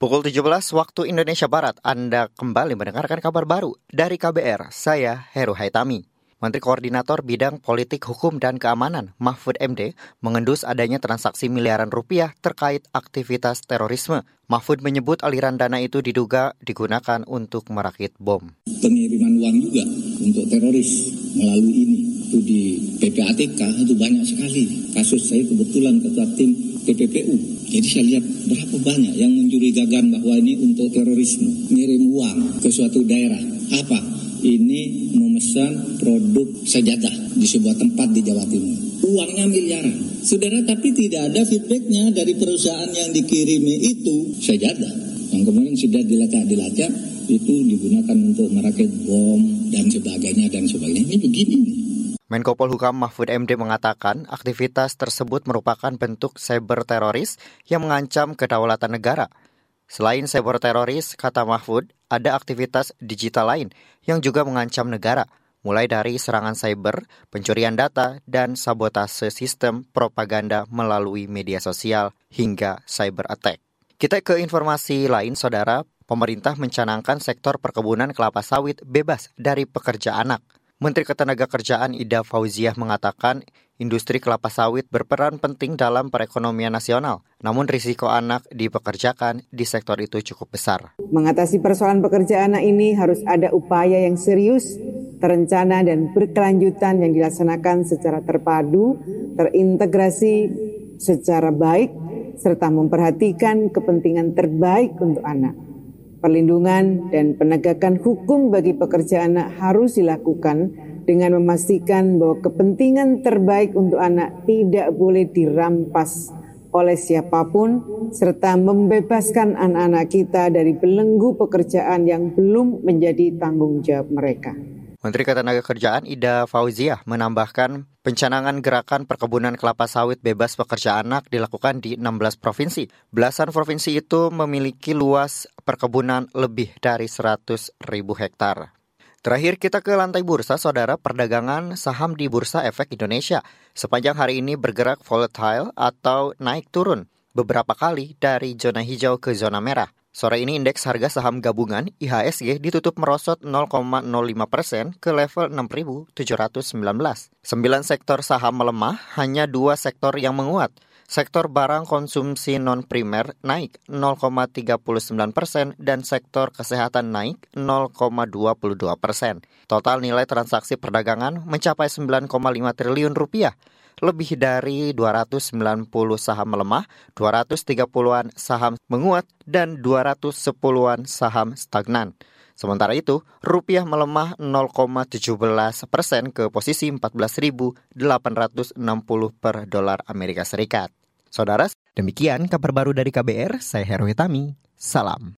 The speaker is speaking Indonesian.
Pukul 17 waktu Indonesia Barat, Anda kembali mendengarkan kabar baru dari KBR. Saya Heru Haitami. Menteri Koordinator Bidang Politik Hukum dan Keamanan Mahfud MD mengendus adanya transaksi miliaran rupiah terkait aktivitas terorisme. Mahfud menyebut aliran dana itu diduga digunakan untuk merakit bom. Pengiriman uang juga untuk teroris melalui ini itu di PPATK itu banyak sekali. Kasus saya kebetulan ketua tim PPPU. Jadi saya lihat berapa banyak yang mencurigakan bahwa ini untuk terorisme, ngirim uang ke suatu daerah. Apa? ini memesan produk sejadah di sebuah tempat di Jawa Timur. Uangnya miliaran. Saudara, tapi tidak ada feedbacknya dari perusahaan yang dikirimi itu sejadah. Yang kemudian sudah dilacak-dilacak, itu digunakan untuk merakit bom dan sebagainya dan sebagainya. Ini begini. Menko Polhukam Mahfud MD mengatakan aktivitas tersebut merupakan bentuk cyber teroris yang mengancam kedaulatan negara. Selain cyber teroris, kata Mahfud, ada aktivitas digital lain yang juga mengancam negara, mulai dari serangan cyber, pencurian data, dan sabotase sistem propaganda melalui media sosial hingga cyber attack. Kita ke informasi lain, saudara. Pemerintah mencanangkan sektor perkebunan kelapa sawit bebas dari pekerja anak. Menteri Ketenagakerjaan Ida Fauziah mengatakan industri kelapa sawit berperan penting dalam perekonomian nasional. Namun risiko anak dipekerjakan di sektor itu cukup besar. Mengatasi persoalan pekerja anak ini harus ada upaya yang serius, terencana dan berkelanjutan yang dilaksanakan secara terpadu, terintegrasi secara baik, serta memperhatikan kepentingan terbaik untuk anak. Perlindungan dan penegakan hukum bagi pekerja anak harus dilakukan dengan memastikan bahwa kepentingan terbaik untuk anak tidak boleh dirampas oleh siapa pun serta membebaskan anak-anak kita dari belenggu pekerjaan yang belum menjadi tanggung jawab mereka. Menteri Ketenagakerjaan Ida Fauziah menambahkan pencanangan gerakan perkebunan kelapa sawit bebas pekerja anak dilakukan di 16 provinsi. Belasan provinsi itu memiliki luas perkebunan lebih dari 100 ribu hektar. Terakhir kita ke lantai bursa, saudara perdagangan saham di Bursa Efek Indonesia. Sepanjang hari ini bergerak volatile atau naik turun beberapa kali dari zona hijau ke zona merah. Sore ini indeks harga saham gabungan IHSG ditutup merosot 0,05 persen ke level 6.719. Sembilan sektor saham melemah, hanya dua sektor yang menguat. Sektor barang konsumsi non-primer naik 0,39 persen dan sektor kesehatan naik 0,22 persen. Total nilai transaksi perdagangan mencapai 9,5 triliun rupiah lebih dari 290 saham melemah, 230-an saham menguat, dan 210-an saham stagnan. Sementara itu, rupiah melemah 0,17 persen ke posisi 14.860 per dolar Amerika Serikat. Saudara, demikian kabar baru dari KBR, saya Heru Hitami. Salam.